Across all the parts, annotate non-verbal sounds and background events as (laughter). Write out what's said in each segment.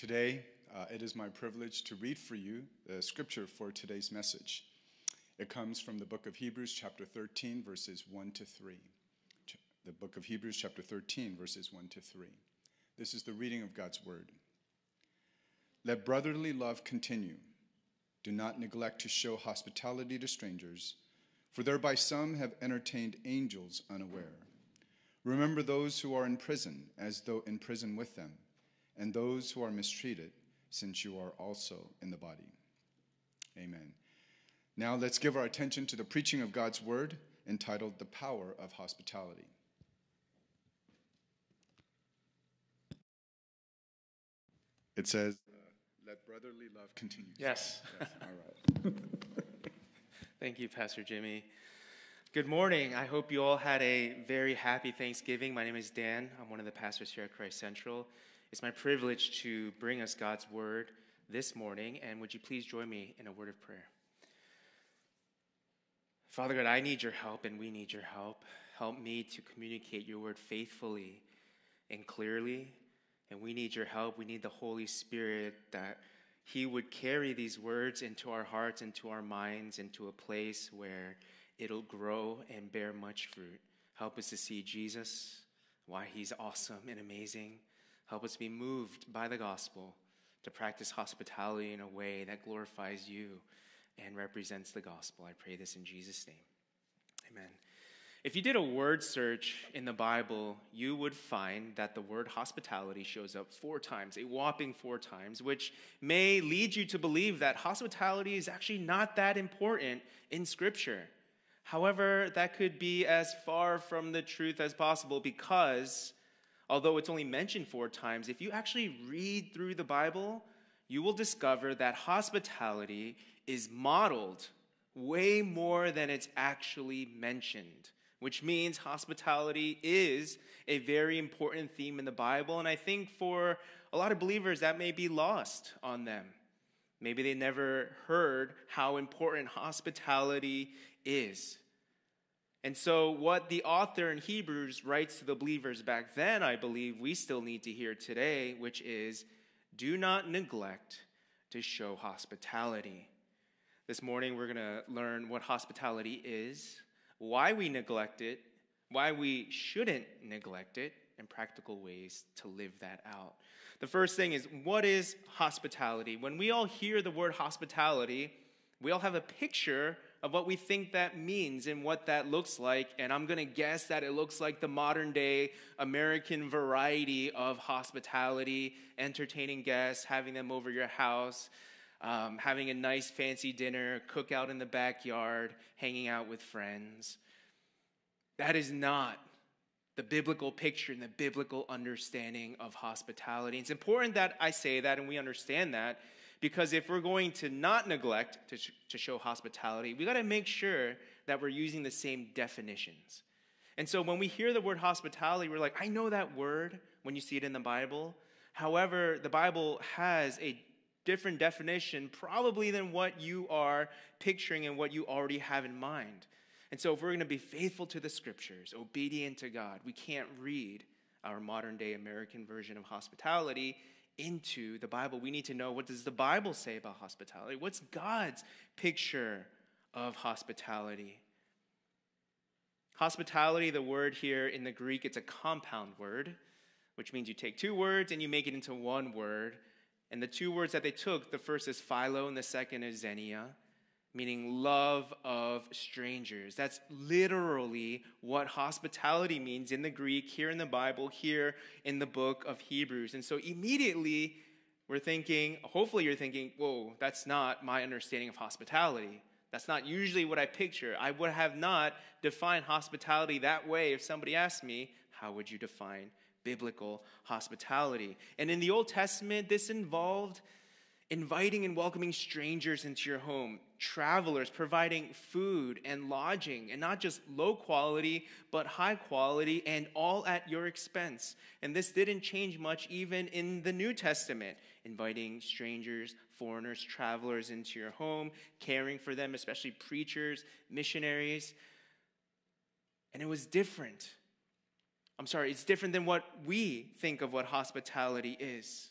Today, uh, it is my privilege to read for you the scripture for today's message. It comes from the book of Hebrews, chapter 13, verses 1 to 3. The book of Hebrews, chapter 13, verses 1 to 3. This is the reading of God's word. Let brotherly love continue. Do not neglect to show hospitality to strangers, for thereby some have entertained angels unaware. Remember those who are in prison, as though in prison with them, and those who are mistreated, since you are also in the body. Amen. Now let's give our attention to the preaching of God's word entitled The Power of Hospitality. It says, uh, Let brotherly love continue. Yes. yes. All right. (laughs) Thank you, Pastor Jimmy. Good morning. I hope you all had a very happy Thanksgiving. My name is Dan. I'm one of the pastors here at Christ Central. It's my privilege to bring us God's word this morning, and would you please join me in a word of prayer? Father God, I need your help, and we need your help. Help me to communicate your word faithfully and clearly. And we need your help. We need the Holy Spirit that He would carry these words into our hearts, into our minds, into a place where it'll grow and bear much fruit. Help us to see Jesus, why He's awesome and amazing. Help us be moved by the gospel to practice hospitality in a way that glorifies you and represents the gospel. I pray this in Jesus' name. Amen. If you did a word search in the Bible, you would find that the word hospitality shows up four times, a whopping four times, which may lead you to believe that hospitality is actually not that important in Scripture. However, that could be as far from the truth as possible because although it's only mentioned four times, if you actually read through the Bible, you will discover that hospitality is modeled way more than it's actually mentioned, which means hospitality is a very important theme in the Bible. And I think for a lot of believers, that may be lost on them. Maybe they never heard how important hospitality is. And so, what the author in Hebrews writes to the believers back then, I believe we still need to hear today, which is do not neglect to show hospitality. This morning, we're going to learn what hospitality is, why we neglect it, why we shouldn't neglect it, and practical ways to live that out. The first thing is what is hospitality? When we all hear the word hospitality, we all have a picture of what we think that means and what that looks like. And I'm going to guess that it looks like the modern day American variety of hospitality, entertaining guests, having them over your house, um, having a nice fancy dinner, cookout in the backyard, hanging out with friends. That is not the biblical picture and the biblical understanding of hospitality. It's important that I say that and we understand that because if we're going to not neglect to, sh- to show hospitality, we got to make sure that we're using the same definitions. And so when we hear the word hospitality, we're like, I know that word when you see it in the Bible. However, the Bible has a different definition, probably than what you are picturing and what you already have in mind. And so, if we're going to be faithful to the scriptures, obedient to God, we can't read our modern day American version of hospitality into the Bible. We need to know what does the Bible say about hospitality? What's God's picture of hospitality? Hospitality, the word here in the Greek, it's a compound word, which means you take two words and you make it into one word. And the two words that they took, the first is philo and the second is xenia meaning love of strangers. That's literally what hospitality means in the Greek, here in the Bible, here in the book of Hebrews. And so immediately we're thinking, hopefully you're thinking, whoa, that's not my understanding of hospitality. That's not usually what I picture. I would have not defined hospitality that way if somebody asked me, how would you define biblical hospitality? And in the Old Testament, this involved inviting and welcoming strangers into your home, travelers, providing food and lodging, and not just low quality, but high quality, and all at your expense. And this didn't change much even in the New Testament, inviting strangers, foreigners, travelers into your home, caring for them, especially preachers, missionaries. And it was different. I'm sorry, it's different than what we think of what hospitality is.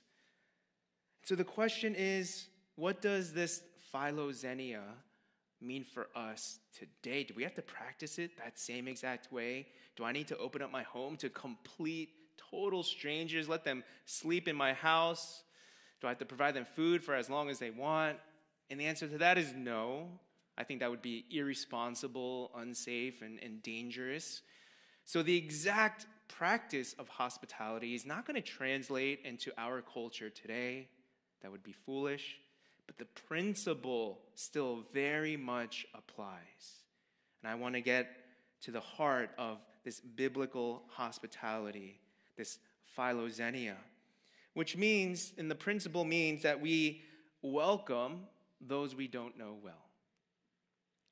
So the question is what does this philoxenia mean for us today? Do we have to practice it that same exact way? Do I need to open up my home to complete, total strangers, let them sleep in my house? Do I have to provide them food for as long as they want? And the answer to that is no. I think that would be irresponsible, unsafe, and, and dangerous. So, the exact practice of hospitality is not going to translate into our culture today. That would be foolish. But the principle still very much applies. And I want to get to the heart of this biblical hospitality, this philoxenia, which means, and the principle means that we welcome those we don't know well.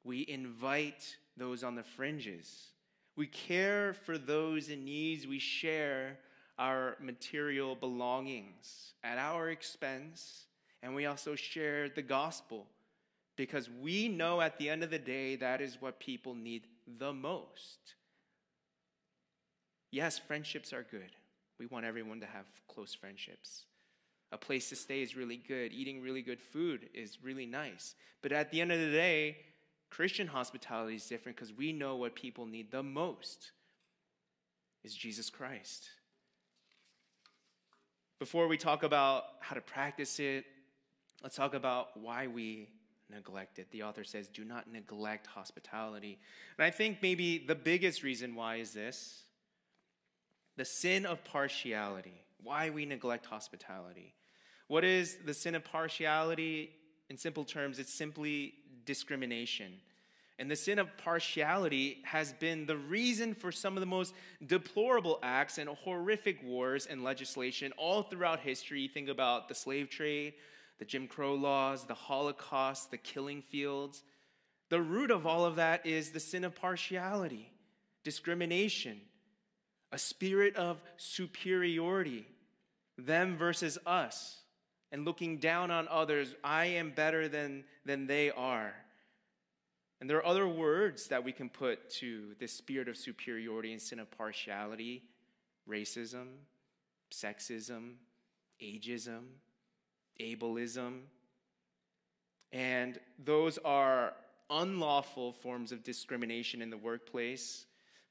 We invite those on the fringes. We care for those in needs. We share our material belongings at our expense. And we also share the gospel because we know at the end of the day that is what people need the most. Yes, friendships are good. We want everyone to have close friendships. A place to stay is really good. Eating really good food is really nice. But at the end of the day, Christian hospitality is different because we know what people need the most is Jesus Christ. Before we talk about how to practice it, let's talk about why we neglect it. The author says, Do not neglect hospitality. And I think maybe the biggest reason why is this the sin of partiality. Why we neglect hospitality. What is the sin of partiality? In simple terms, it's simply discrimination. And the sin of partiality has been the reason for some of the most deplorable acts and horrific wars and legislation all throughout history. Think about the slave trade, the Jim Crow laws, the Holocaust, the killing fields. The root of all of that is the sin of partiality, discrimination, a spirit of superiority, them versus us and looking down on others. I am better than, than they are. And there are other words that we can put to this spirit of superiority and sin of partiality racism, sexism, ageism, ableism. And those are unlawful forms of discrimination in the workplace.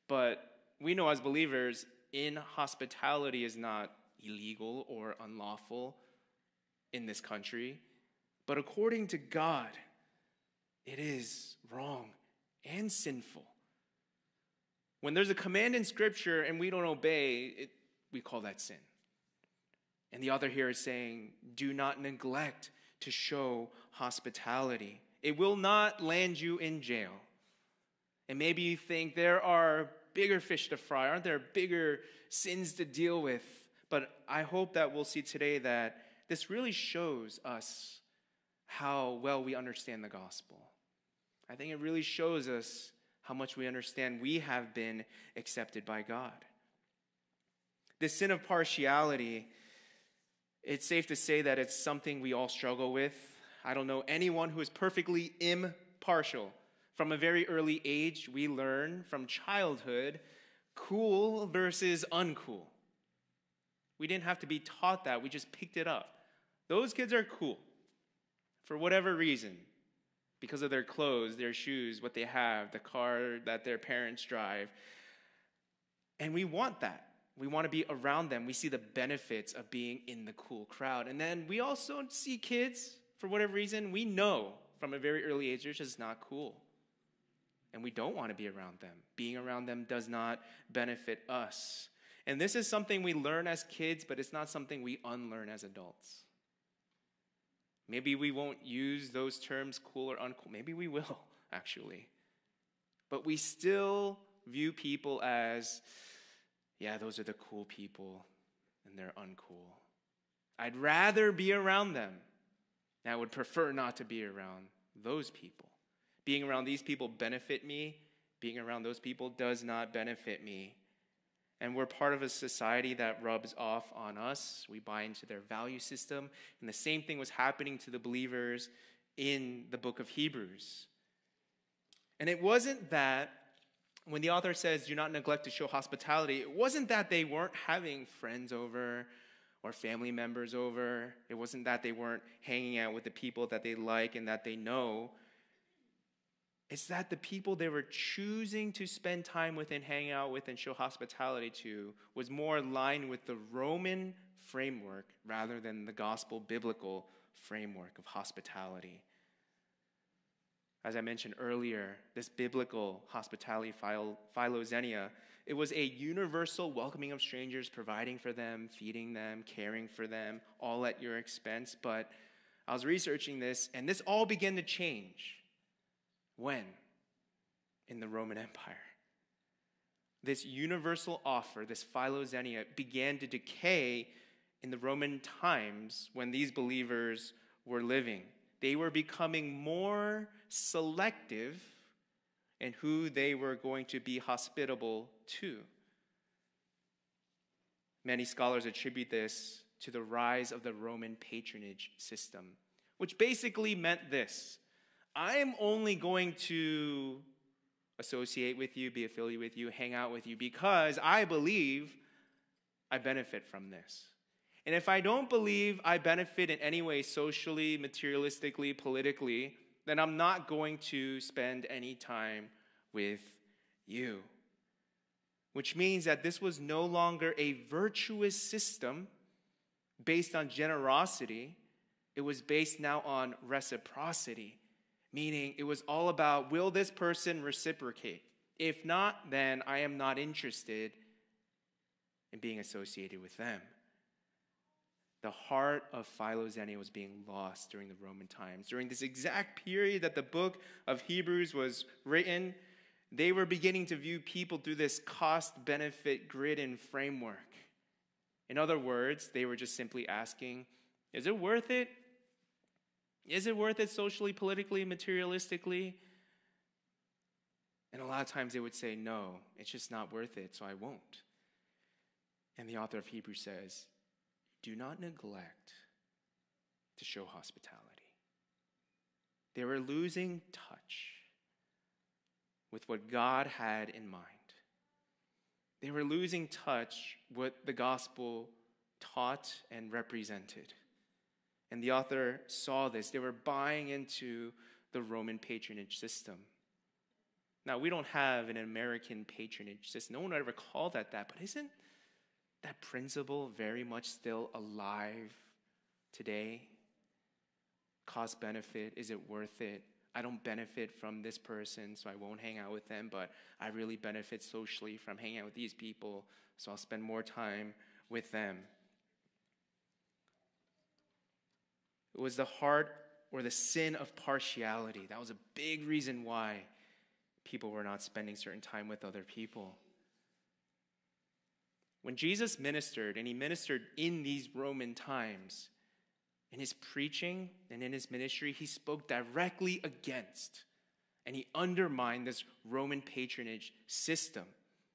But we know as believers, in hospitality is not illegal or unlawful in this country, but according to God, it is wrong and sinful. When there's a command in Scripture and we don't obey, it, we call that sin. And the author here is saying, do not neglect to show hospitality. It will not land you in jail. And maybe you think there are bigger fish to fry, aren't there bigger sins to deal with? But I hope that we'll see today that this really shows us how well we understand the gospel. I think it really shows us how much we understand we have been accepted by God. The sin of partiality, it's safe to say that it's something we all struggle with. I don't know anyone who is perfectly impartial. From a very early age, we learn from childhood cool versus uncool. We didn't have to be taught that, we just picked it up. Those kids are cool for whatever reason because of their clothes, their shoes, what they have, the car that their parents drive. And we want that. We want to be around them. We see the benefits of being in the cool crowd. And then we also see kids, for whatever reason, we know from a very early age, they're just not cool. And we don't want to be around them. Being around them does not benefit us. And this is something we learn as kids, but it's not something we unlearn as adults. Maybe we won't use those terms cool or uncool. Maybe we will, (laughs) actually. But we still view people as, yeah, those are the cool people, and they're uncool. I'd rather be around them. I would prefer not to be around those people. Being around these people benefit me. Being around those people does not benefit me and we're part of a society that rubs off on us. We buy into their value system. And the same thing was happening to the believers in the book of Hebrews. And it wasn't that, when the author says, do not neglect to show hospitality, it wasn't that they weren't having friends over or family members over. It wasn't that they weren't hanging out with the people that they like and that they know. It's that the people they were choosing to spend time with and hang out with and show hospitality to was more aligned with the Roman framework rather than the gospel biblical framework of hospitality. As I mentioned earlier, this biblical hospitality, philoxenia, it was a universal welcoming of strangers, providing for them, feeding them, caring for them, all at your expense. But I was researching this, and this all began to change. When? In the Roman Empire. This universal offer, this philoxenia, began to decay in the Roman times when these believers were living. They were becoming more selective in who they were going to be hospitable to. Many scholars attribute this to the rise of the Roman patronage system, which basically meant this I am only going to associate with you, be affiliated with you, hang out with you because I believe I benefit from this. And if I don't believe I benefit in any way socially, materialistically, politically, then I'm not going to spend any time with you. Which means that this was no longer a virtuous system based on generosity, it was based now on reciprocity, meaning it was all about will this person reciprocate? If not, then I am not interested in being associated with them the heart of philoxenia was being lost during the Roman times. During this exact period that the book of Hebrews was written, they were beginning to view people through this cost benefit grid and framework. In other words, they were just simply asking, is it worth it? Is it worth it socially, politically, materialistically? And a lot of times they would say, no, it's just not worth it, so I won't. And the author of Hebrews says, do not neglect to show hospitality. They were losing touch with what God had in mind. They were losing touch what the gospel taught and represented. And the author saw this. They were buying into the Roman patronage system. Now, we don't have an American patronage system. No one would ever call that that, but isn't that principle very much still alive today? Cost benefit, is it worth it? I don't benefit from this person, so I won't hang out with them, but I really benefit socially from hanging out with these people, so I'll spend more time with them. It was the heart or the sin of partiality. That was a big reason why people were not spending certain time with other people. When Jesus ministered, and he ministered in these Roman times, in his preaching and in his ministry, he spoke directly against and he undermined this Roman patronage system.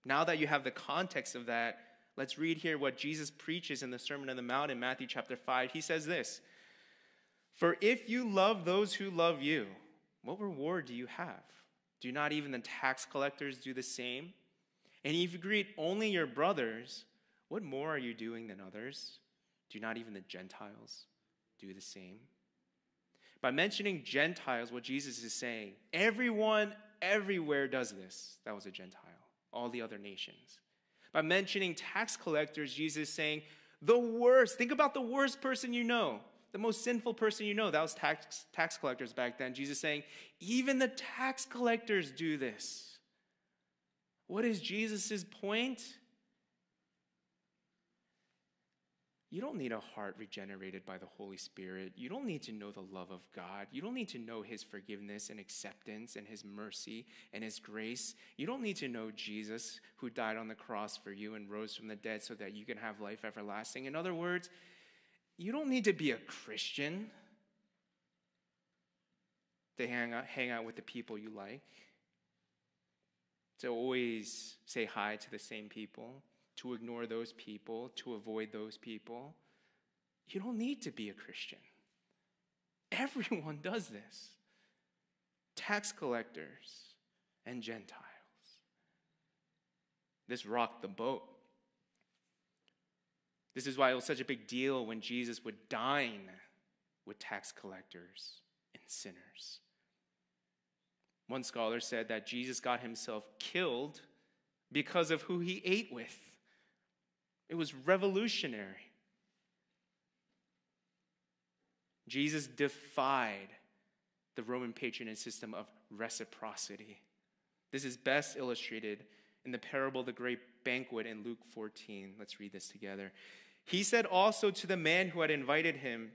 Now that you have the context of that, let's read here what Jesus preaches in the Sermon on the Mount in Matthew chapter 5. He says this For if you love those who love you, what reward do you have? Do not even the tax collectors do the same? And if you greet only your brothers, what more are you doing than others? Do not even the Gentiles do the same? By mentioning Gentiles, what Jesus is saying, everyone everywhere does this. That was a Gentile, all the other nations. By mentioning tax collectors, Jesus is saying, the worst, think about the worst person you know, the most sinful person you know. That was tax, tax collectors back then. Jesus saying, even the tax collectors do this. What is Jesus' point? You don't need a heart regenerated by the Holy Spirit. You don't need to know the love of God. You don't need to know His forgiveness and acceptance and His mercy and His grace. You don't need to know Jesus who died on the cross for you and rose from the dead so that you can have life everlasting. In other words, you don't need to be a Christian to hang out, hang out with the people you like to always say hi to the same people, to ignore those people, to avoid those people. You don't need to be a Christian. Everyone (laughs) does this tax collectors and Gentiles. This rocked the boat. This is why it was such a big deal when Jesus would dine with tax collectors and sinners. One scholar said that Jesus got himself killed because of who he ate with. It was revolutionary. Jesus defied the Roman patronage system of reciprocity. This is best illustrated in the parable of the great banquet in Luke 14. Let's read this together. He said also to the man who had invited him,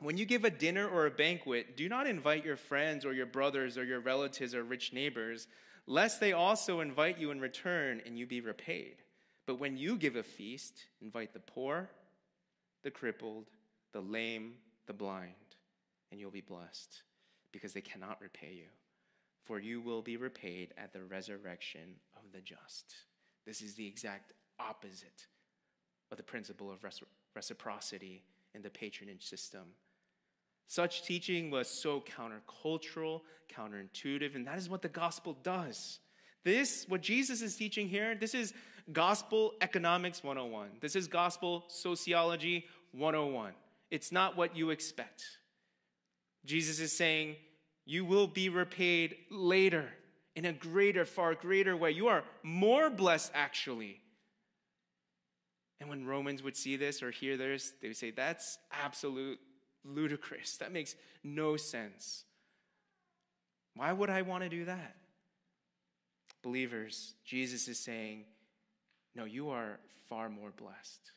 When you give a dinner or a banquet, do not invite your friends or your brothers or your relatives or rich neighbors, lest they also invite you in return and you be repaid. But when you give a feast, invite the poor, the crippled, the lame, the blind, and you'll be blessed because they cannot repay you. For you will be repaid at the resurrection of the just. This is the exact opposite of the principle of reciprocity in the patronage system. Such teaching was so countercultural, counterintuitive, and that is what the gospel does. This, what Jesus is teaching here, this is gospel economics 101. This is gospel sociology 101. It's not what you expect. Jesus is saying, You will be repaid later in a greater, far greater way. You are more blessed, actually. And when Romans would see this or hear this, they would say, That's absolute ludicrous. That makes no sense. Why would I want to do that? Believers, Jesus is saying, No, you are far more blessed.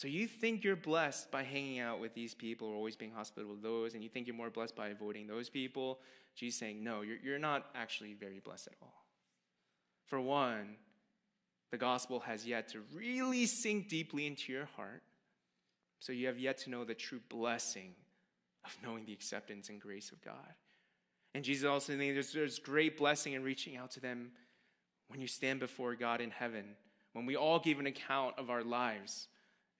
So you think you're blessed by hanging out with these people or always being hospitable with those, and you think you're more blessed by avoiding those people. Jesus saying, no, you're, you're not actually very blessed at all. For one, the gospel has yet to really sink deeply into your heart. So you have yet to know the true blessing of knowing the acceptance and grace of God. And Jesus also thinks there's, there's great blessing in reaching out to them when you stand before God in heaven, when we all give an account of our lives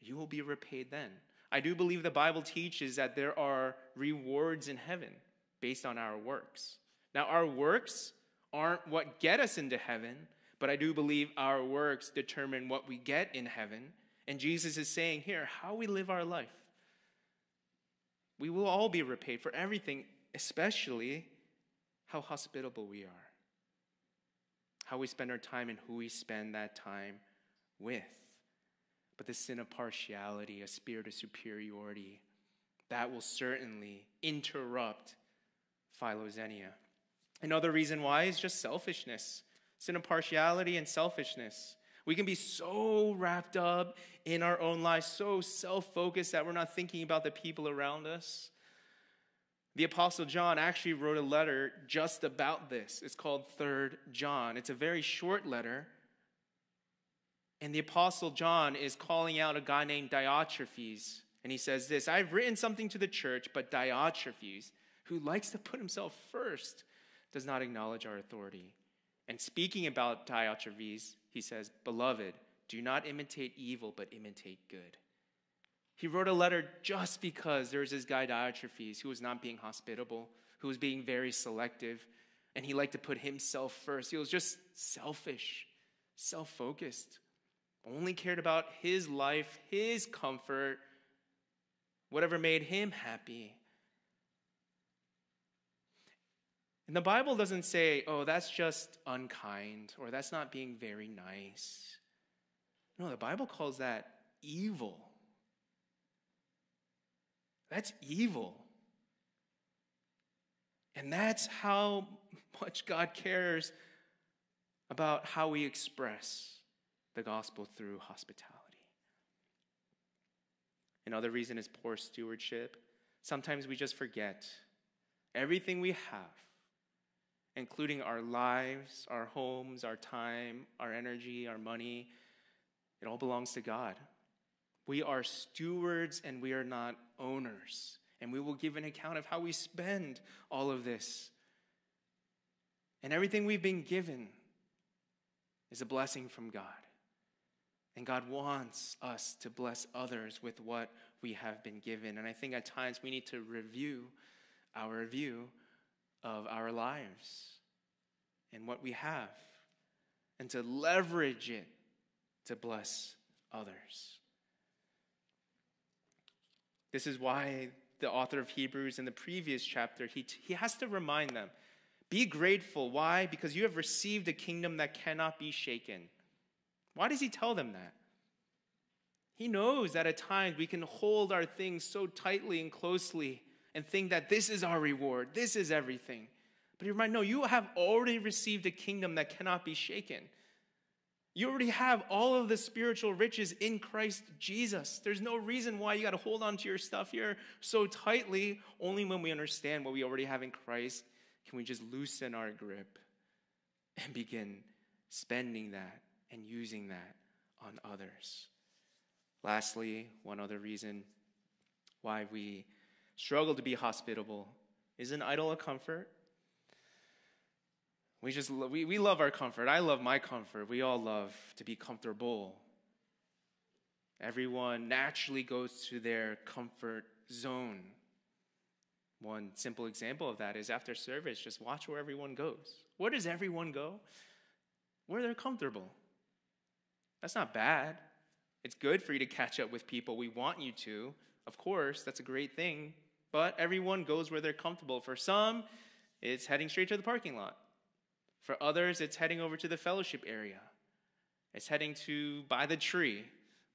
you will be repaid then. I do believe the Bible teaches that there are rewards in heaven based on our works. Now, our works aren't what get us into heaven, but I do believe our works determine what we get in heaven. And Jesus is saying here how we live our life. We will all be repaid for everything, especially how hospitable we are, how we spend our time, and who we spend that time with. But the sin of partiality, a spirit of superiority, that will certainly interrupt philoxenia. Another reason why is just selfishness. Sin of partiality and selfishness. We can be so wrapped up in our own lives, so self focused that we're not thinking about the people around us. The Apostle John actually wrote a letter just about this. It's called Third John. It's a very short letter, and the Apostle John is calling out a guy named Diotrephes. And he says this I've written something to the church, but Diotrephes, who likes to put himself first, does not acknowledge our authority. And speaking about Diotrephes, he says, Beloved, do not imitate evil, but imitate good. He wrote a letter just because there was this guy Diotrephes who was not being hospitable, who was being very selective, and he liked to put himself first. He was just selfish, self focused only cared about his life, his comfort, whatever made him happy. And the Bible doesn't say, oh, that's just unkind or that's not being very nice. No, the Bible calls that evil. That's evil. And that's how (laughs) much God cares about how we express the gospel through hospitality. Another reason is poor stewardship. Sometimes we just forget everything we have, including our lives, our homes, our time, our energy, our money. It all belongs to God. We are stewards and we are not owners. And we will give an account of how we spend all of this. And everything we've been given is a blessing from God. And God wants us to bless others with what we have been given. And I think at times we need to review our view of our lives and what we have and to leverage it to bless others. This is why the author of Hebrews in the previous chapter, he, he has to remind them be grateful. Why? Because you have received a kingdom that cannot be shaken. Why does he tell them that? He knows that at times we can hold our things so tightly and closely and think that this is our reward, this is everything. But he reminds, no, you have already received a kingdom that cannot be shaken. You already have all of the spiritual riches in Christ Jesus. There's no reason why you got to hold on to your stuff here so tightly. Only when we understand what we already have in Christ can we just loosen our grip and begin spending that and using that on others. Lastly, one other reason why we struggle to be hospitable is an idol of comfort. We just we, we love our comfort. I love my comfort. We all love to be comfortable. Everyone naturally goes to their comfort zone. One simple example of that is after service, just watch where everyone goes. Where does everyone go? Where they're comfortable. That's not bad. It's good for you to catch up with people. We want you to. Of course, that's a great thing. But everyone goes where they're comfortable. For some, it's heading straight to the parking lot. For others, it's heading over to the fellowship area. It's heading to by the tree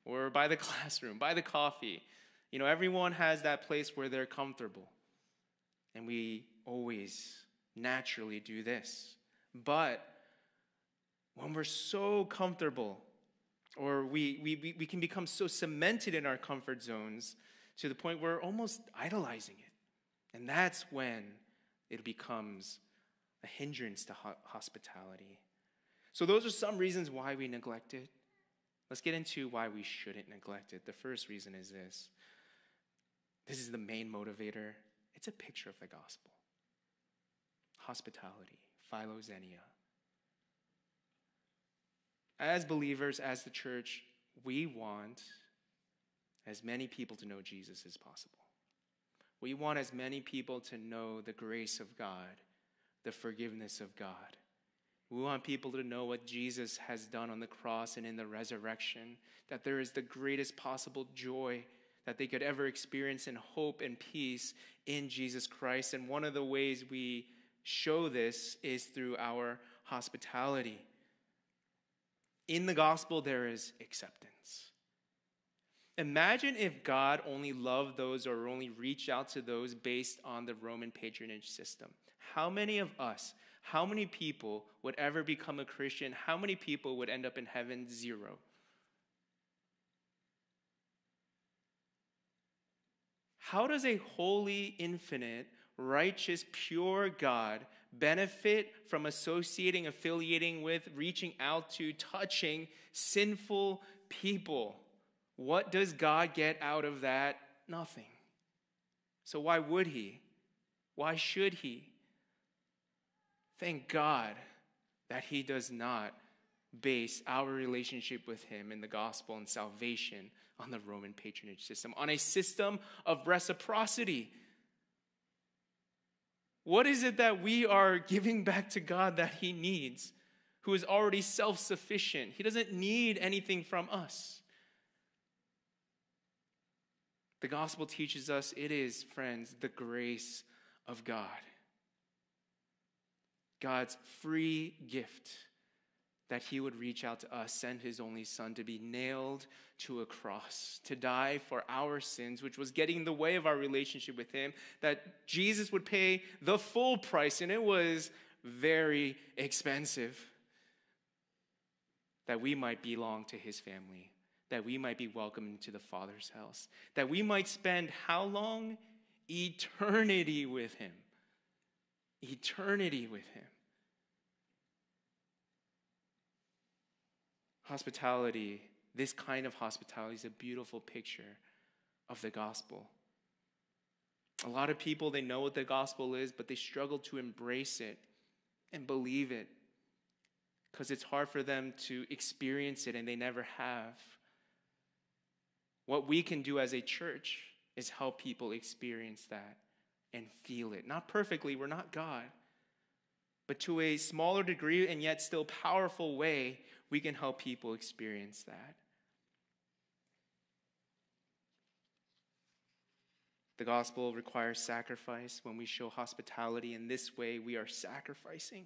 or by the (laughs) classroom, by the coffee. You know, everyone has that place where they're comfortable. And we always naturally do this. But when we're so comfortable, or we, we, we can become so cemented in our comfort zones to the point where we're almost idolizing it. And that's when it becomes a hindrance to ho- hospitality. So, those are some reasons why we neglect it. Let's get into why we shouldn't neglect it. The first reason is this this is the main motivator it's a picture of the gospel hospitality, philoxenia. As believers, as the church, we want as many people to know Jesus as possible. We want as many people to know the grace of God, the forgiveness of God. We want people to know what Jesus has done on the cross and in the resurrection, that there is the greatest possible joy that they could ever experience in hope and peace in Jesus Christ. And one of the ways we show this is through our hospitality. In the gospel, there is acceptance. Imagine if God only loved those or only reached out to those based on the Roman patronage system. How many of us, how many people would ever become a Christian? How many people would end up in heaven? Zero. How does a holy, infinite, righteous, pure God benefit from associating, affiliating with, reaching out to, touching sinful people? What does God get out of that? Nothing. So why would He? Why should He? Thank God that He does not base our relationship with Him in the gospel and salvation on the Roman patronage system, on a system of reciprocity. What is it that we are giving back to God that He needs, who is already self sufficient? He doesn't need anything from us. The gospel teaches us it is, friends, the grace of God. God's free gift that he would reach out to us, send his only son to be nailed to a cross, to die for our sins, which was getting in the way of our relationship with him, that Jesus would pay the full price, and it was very expensive, that we might belong to his family, that we might be welcomed into the Father's house, that we might spend how long? Eternity with him. Eternity with him. Hospitality, this kind of hospitality, is a beautiful picture of the gospel. A lot of people, they know what the gospel is, but they struggle to embrace it and believe it because it's hard for them to experience it and they never have. What we can do as a church is help people experience that and feel it. Not perfectly, we're not God, but to a smaller degree and yet still powerful way, we can help people experience that. The gospel requires sacrifice. When we show hospitality in this way, we are sacrificing.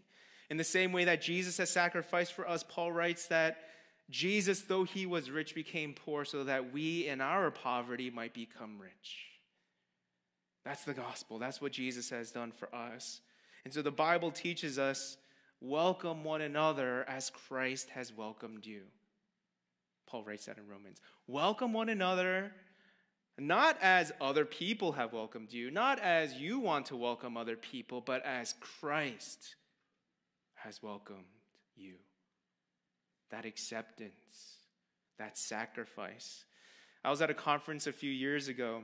In the same way that Jesus has sacrificed for us, Paul writes that Jesus, though he was rich, became poor so that we in our poverty might become rich. That's the gospel. That's what Jesus has done for us. And so the Bible teaches us welcome one another as Christ has welcomed you. Paul writes that in Romans. Welcome one another not as other people have welcomed you, not as you want to welcome other people, but as Christ has welcomed you. That acceptance, that sacrifice. I was at a conference a few years ago,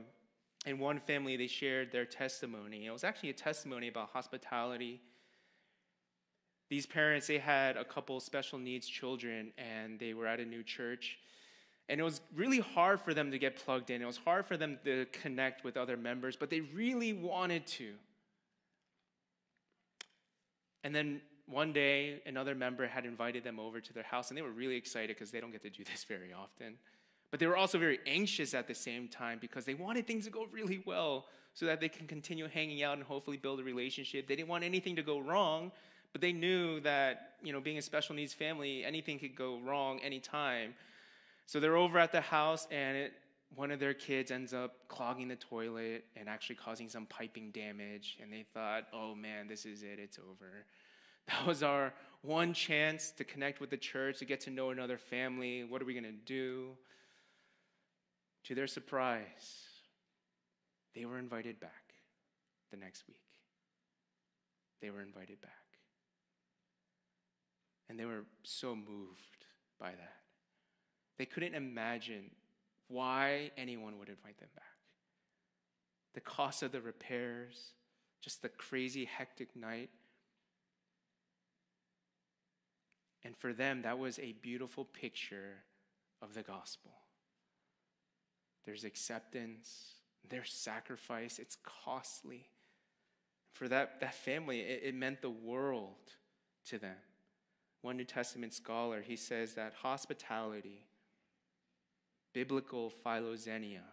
and one family they shared their testimony. It was actually a testimony about hospitality. These parents, they had a couple special needs children, and they were at a new church and it was really hard for them to get plugged in. It was hard for them to connect with other members, but they really wanted to. And then one day, another member had invited them over to their house, and they were really excited because they don't get to do (laughs) this very often. But they were also very anxious at the same time because they wanted things to go really well so that they can continue hanging out and hopefully build a relationship. They didn't want anything to go wrong, but they knew that, you know, being a special needs family, anything could go wrong anytime. So they're over at the house, and it, one of their kids ends up clogging the toilet and actually causing some piping damage. And they thought, oh man, this is it, it's over. (laughs) That was our one chance to connect with the church, to get to know another family. What are we going to do? To their surprise, they were invited back the next week. They were invited back. And they were so moved by that. They couldn't imagine why anyone would invite them back. The cost of the repairs, just the crazy, hectic night. And for them, that was a beautiful picture of the gospel. There's acceptance, there's sacrifice, it's costly. For that, that family, it, it meant the world to them. One New Testament scholar, he says that hospitality biblical philoxenia.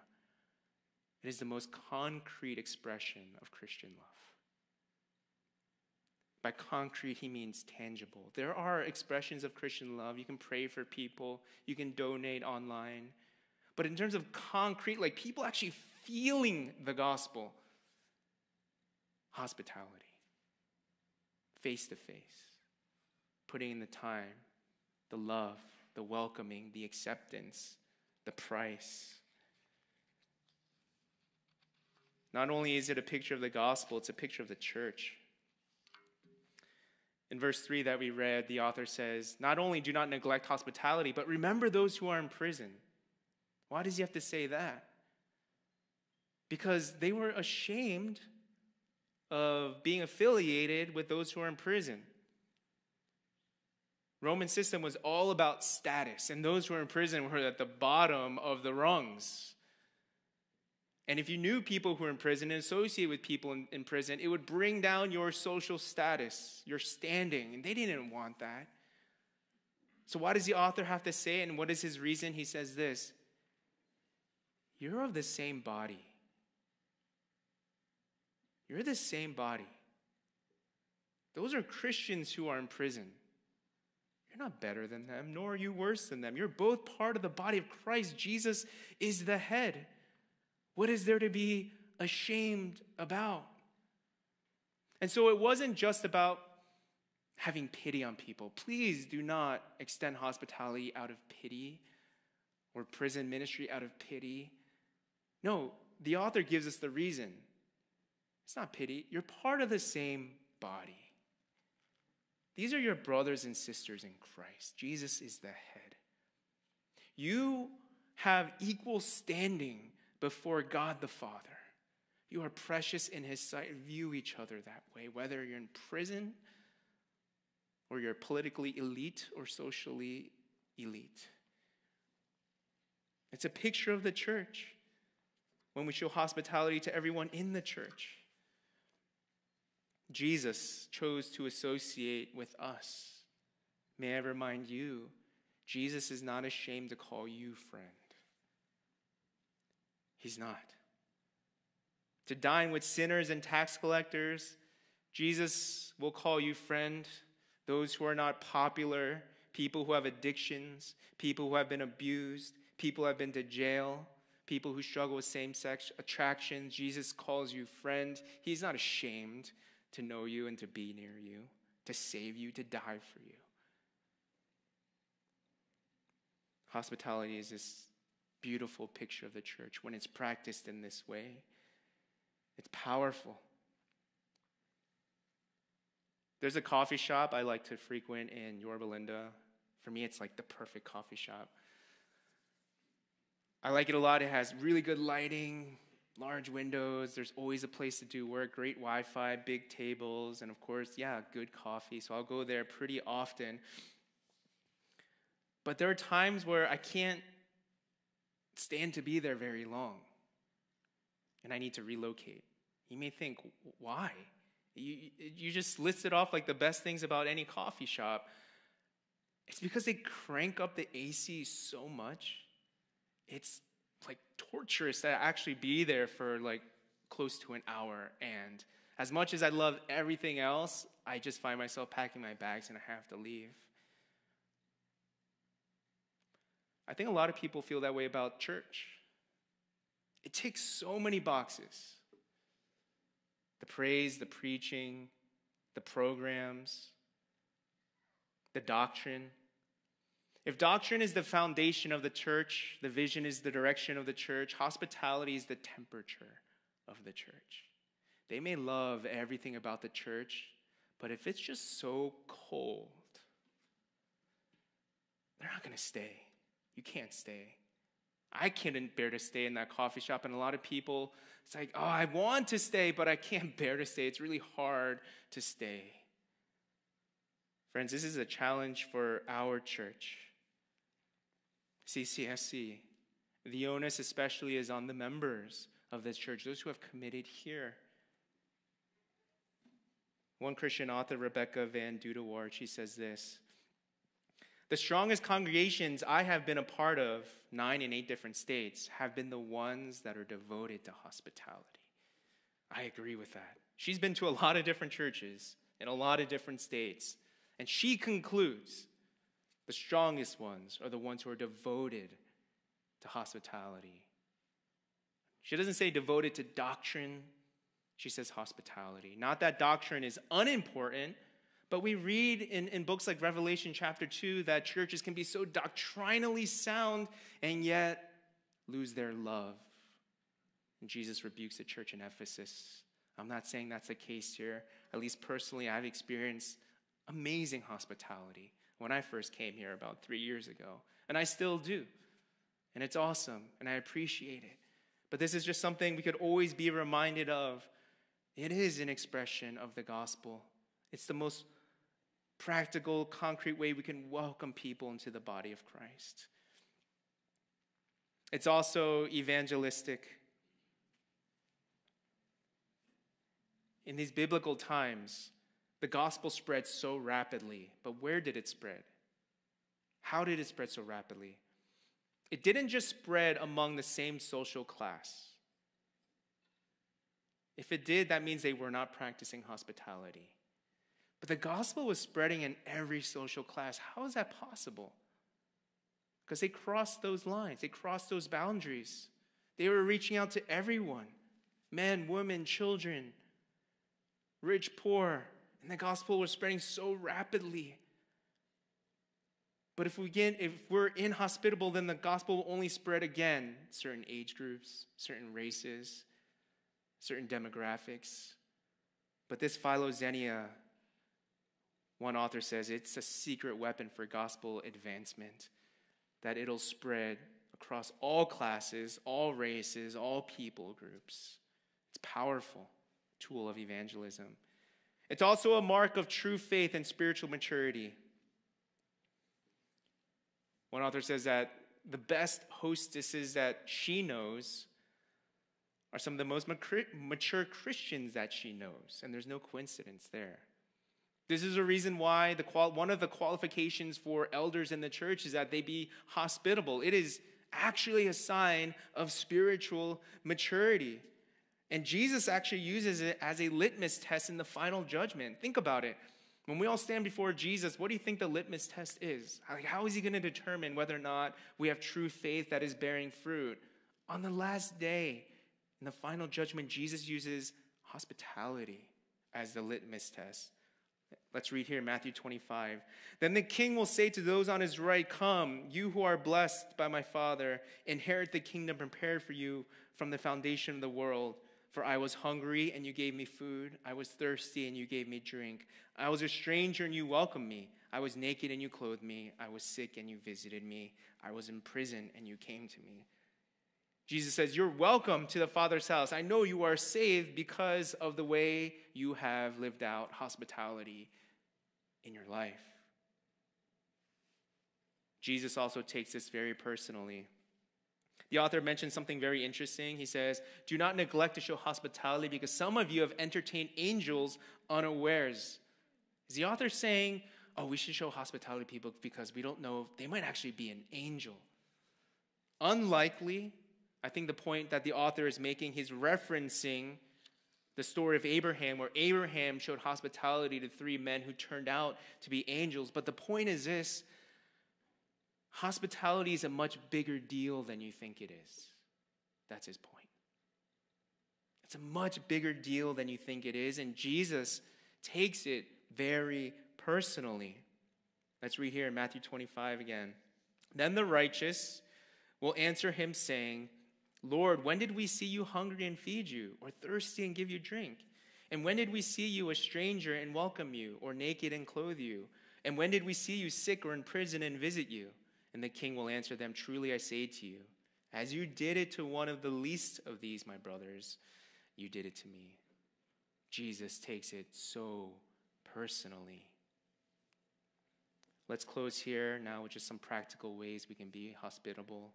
It is the most concrete expression of Christian love. By concrete, he means tangible. There are expressions of Christian love. You can pray for people, you can donate online. But in terms of concrete, like people actually feeling the gospel, hospitality, face to face, putting in the time, the love, the welcoming, the acceptance, the price. Not only is it a picture of the gospel, it's a picture of the church. In verse 3 that we read, the author says, Not only do not neglect hospitality, but remember those who are in prison. Why does he have to say that? Because they were ashamed of being affiliated with those who are in prison. Roman system was all about status, and those who were in prison were at the bottom of the rungs. And if you knew people who were in prison and associated with people in, in prison, it would bring down your social status, your standing, and they didn't want that. So, why does the author have to say it, and what is his reason? He says this You're of the same body. You're the same body. Those are Christians who are in prison. You're not better than them, nor are you worse than them. You're both part of the body of Christ. Jesus is the head. What is there to be ashamed about? And so it wasn't just about having pity on people. Please do not extend hospitality out of pity or prison ministry out of pity. No, the author gives us the reason. It's not pity, you're part of the same body. These are your brothers and sisters in Christ. Jesus is the head. You have equal standing before God the Father. You are precious in His sight. View each other that way, whether you're in prison or you're politically elite or socially elite. It's a picture of the church when we show hospitality to everyone in the church. Jesus chose to associate with us. May I remind you, Jesus is not ashamed to call you friend. He's not. to dine with sinners and tax collectors. Jesus will call you friend. Those who are not popular, people who have addictions, people who have been abused, people who have been to jail, people who struggle with same sex attractions. Jesus calls you friend. He's not ashamed to know you and to be near you, to save you, to die for you. Hospitality is this beautiful picture of the church when it's practiced in this way. It's powerful. There's a coffee shop I like to frequent in Yorba Linda. For me, it's like the perfect coffee shop. I like it a lot. It has really good lighting, large windows. There's always a place to do work, great Wi Fi, big tables, and of course, yeah, good coffee. So I'll go there pretty often. But there are times where I can't stand to be there very long and I need to relocate. You may think, why? You, you just listed off like the best things about any coffee shop. It's because they crank up the AC so much. It's like torturous to actually be there for like close to an hour. And as much as I love everything else, I just find myself packing my bags and I have to leave. I think a lot of people feel that way about church. It takes so many boxes the praise, the preaching, the programs, the doctrine. If doctrine is the foundation of the church, the vision is the direction of the church, hospitality is the temperature of the church. They may love everything about the church, but if it's just so cold, they're not going to stay. You can't stay. I couldn't bear to stay in that coffee shop. And a lot of people, it's like, oh, I want to stay, but I can't (laughs) bear to stay. It's really hard to stay. Friends, this is a challenge for our church. CCSC. The onus, especially, is on the members of this church, those who have committed here. One Christian author, Rebecca VanDoodewaard, she says this the strongest congregations I have been a part of, nine in eight different states, have been the ones that are devoted to hospitality. I agree with that. She's been to a lot of different churches in a lot of different states, and she concludes the strongest ones are the ones who are devoted to hospitality. She doesn't say devoted to doctrine, she says hospitality. Not that doctrine is unimportant, but we read in, in books like Revelation chapter 2 that churches can be so doctrinally sound and yet lose their love. And Jesus rebukes the church in Ephesus. I'm not saying that's the case here. At least personally, I've experienced amazing hospitality when I first came here about three years ago. And I still do. And it's awesome, and I appreciate it. But this is just something we could always be reminded of. It is an expression of the gospel. It's the most practical, concrete way we can welcome people into the body of Christ. It's also evangelistic. In these biblical times, the gospel spread so rapidly, but where did it spread? How did it spread so rapidly? It didn't just spread among the same social class. If it did, that means they were not practicing hospitality. But the gospel was spreading in every social class. How is that possible? Because they crossed those lines, they crossed those boundaries. They were reaching out to everyone men, women, children, rich, poor. And the gospel was spreading so rapidly. But if we get, if we're inhospitable, then the gospel will only spread again certain age groups, certain races, certain demographics. But this philoxenia one author says it's a secret weapon for gospel advancement, that it'll spread across all classes, all races, all people groups. It's powerful tool of evangelism. It's also a mark of true faith and spiritual maturity. One author says that the best hostesses that she knows are some of the most mature Christians that she knows, and there's no coincidence there. This is a reason why the qual- one of the qualifications for elders in the church is that they be hospitable. It is actually a sign of spiritual maturity. And Jesus actually uses it as a litmus test in the final judgment. Think about it. When we all stand before Jesus, what do you think the litmus test is? How is he going to determine whether or not we have true faith that is bearing fruit? On the last day, in the final judgment, Jesus uses hospitality as the litmus test. Let's read here Matthew 25. Then the king will say to those on his right, Come, you who are blessed by my Father, inherit the kingdom prepared for you from the foundation of the world. For I was hungry, and you gave me food. I was thirsty, and you gave me drink. I was a stranger, and you welcomed me. I was naked, and you clothed me. I was sick, and you visited me. I was in prison, and you came to me. Jesus says, You're welcome to the Father's house. I know you are saved because of the way you have lived out hospitality in your life. Jesus also takes this very personally. The author mentions something very interesting. He says, Do not neglect to show hospitality because some of you have entertained angels unawares. Is the author saying, Oh, we should show hospitality to people because we don't know they might actually be an angel? Unlikely. I think the point that the author is making, he's referencing the story of Abraham, where Abraham showed hospitality to three men who turned out to be angels. But the point is this Hospitality is a much bigger deal than you think it is. That's his point. It's a much bigger deal than you think it is, and Jesus takes it very personally. Let's read here in Matthew 25 again. Then the righteous will answer him, saying, Lord, when did we see you hungry and feed you, or thirsty and give you drink? And when did we see you a stranger and welcome you, or naked and clothe you? And when did we see you sick or in prison and visit you? And the king will answer them Truly I say to you, as you did it to one of the least of these, my brothers, you did it to me. Jesus takes it so personally. Let's close here now with just some practical ways we can be hospitable.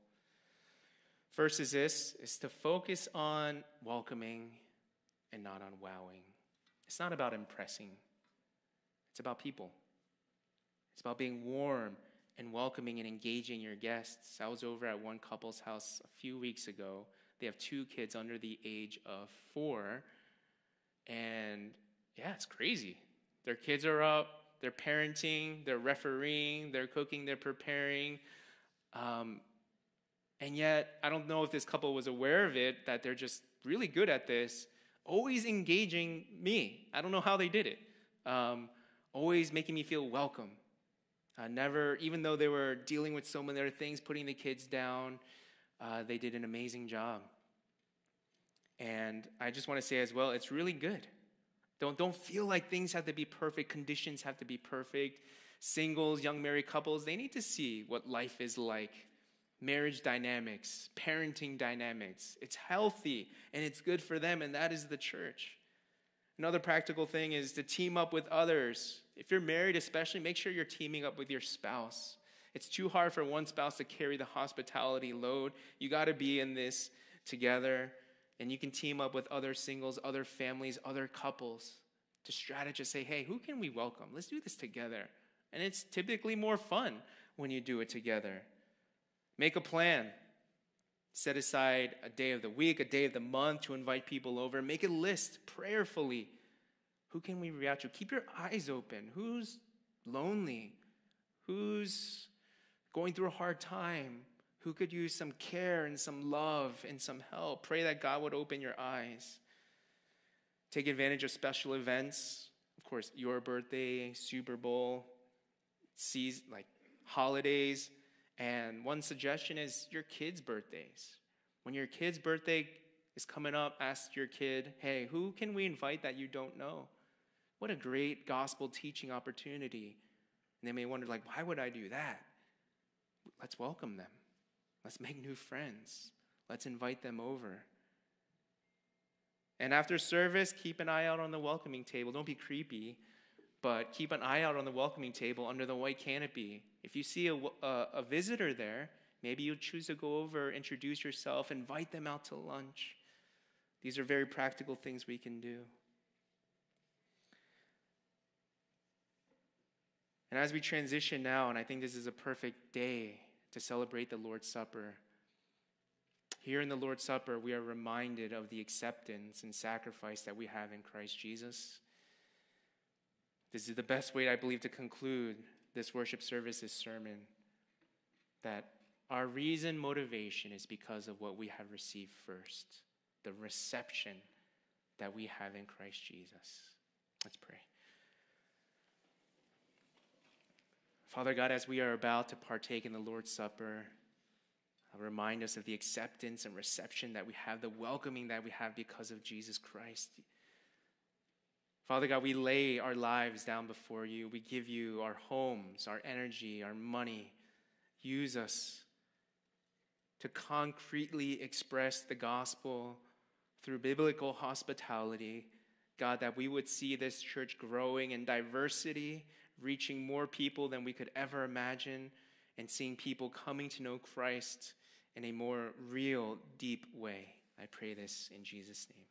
First is this is to focus on welcoming and not on wowing. It's not about impressing. It's about people. It's about being warm and welcoming and engaging your guests. I was over at one couple's house a few weeks ago. They have two kids under the age of four. And yeah, it's crazy. Their kids are up, they're parenting, they're refereeing, they're cooking, they're preparing. Um, and yet, I don't know if this couple was aware of it, that they're just really good at this, always engaging me. I don't know how they did it. Um, always making me feel welcome, uh, never, even though they were dealing with so many other things, putting the kids down, uh, they did an amazing job. And I just want to say as well, it's really good. Don't, don't feel like things have to be perfect, conditions have to be perfect. Singles, young married couples, they need to see what life is like marriage dynamics, parenting dynamics. It's healthy and it's good for them, and that is the church. Another practical thing is to team up with others. If you're married, especially, make sure you're teaming up with your spouse. It's too hard for one spouse to carry the hospitality load. You got to be in this together, and you can team up with other singles, other families, other couples to strategize. Say, hey, who can we welcome? Let's do this together. And it's typically more fun when you do it together. Make a plan. Set aside a day of the week, a day of the month to invite people over. Make a list prayerfully. Who can we reach to? Keep your eyes open. Who's lonely? Who's going through a hard time? Who could use some care and some love and some help? Pray that God would open your eyes. Take advantage of special events. Of course, your birthday, Super Bowl, sees like holidays. And one suggestion is your kids' birthdays. When your kid's birthday is coming up, ask your kid, hey, who can we invite that you don't know? What a great gospel teaching opportunity. And they may wonder, like, why would I do that? Let's welcome them. Let's make new friends. Let's invite them over. And after service, keep an eye out on the welcoming table. Don't be creepy but keep an eye out on the welcoming table under the white canopy. If you see a, a, a visitor there, maybe you choose to go over, introduce yourself, invite them out to lunch. These are very practical things we can do. And as we transition now, and I think this is a perfect day to celebrate the Lord's Supper, Here in the Lord's Supper, we are reminded of the acceptance and sacrifice that we have in Christ Jesus. This is the best way, I believe, to conclude this worship service, this sermon, that our reason, motivation is because of what we have received first, the reception that we have in Christ Jesus. Let's pray. Father God, as we are about to partake in the Lord's Supper, remind us of the acceptance and reception that we have, the welcoming that we have because of Jesus Christ. Father God, we lay our lives down before you. We give you our homes, our energy, our money. Use us to concretely express the gospel through biblical hospitality. God, that we would see this church growing in diversity, reaching more people than we could ever imagine, and seeing people coming to know Christ in a more real, deep way. I pray this in Jesus' name.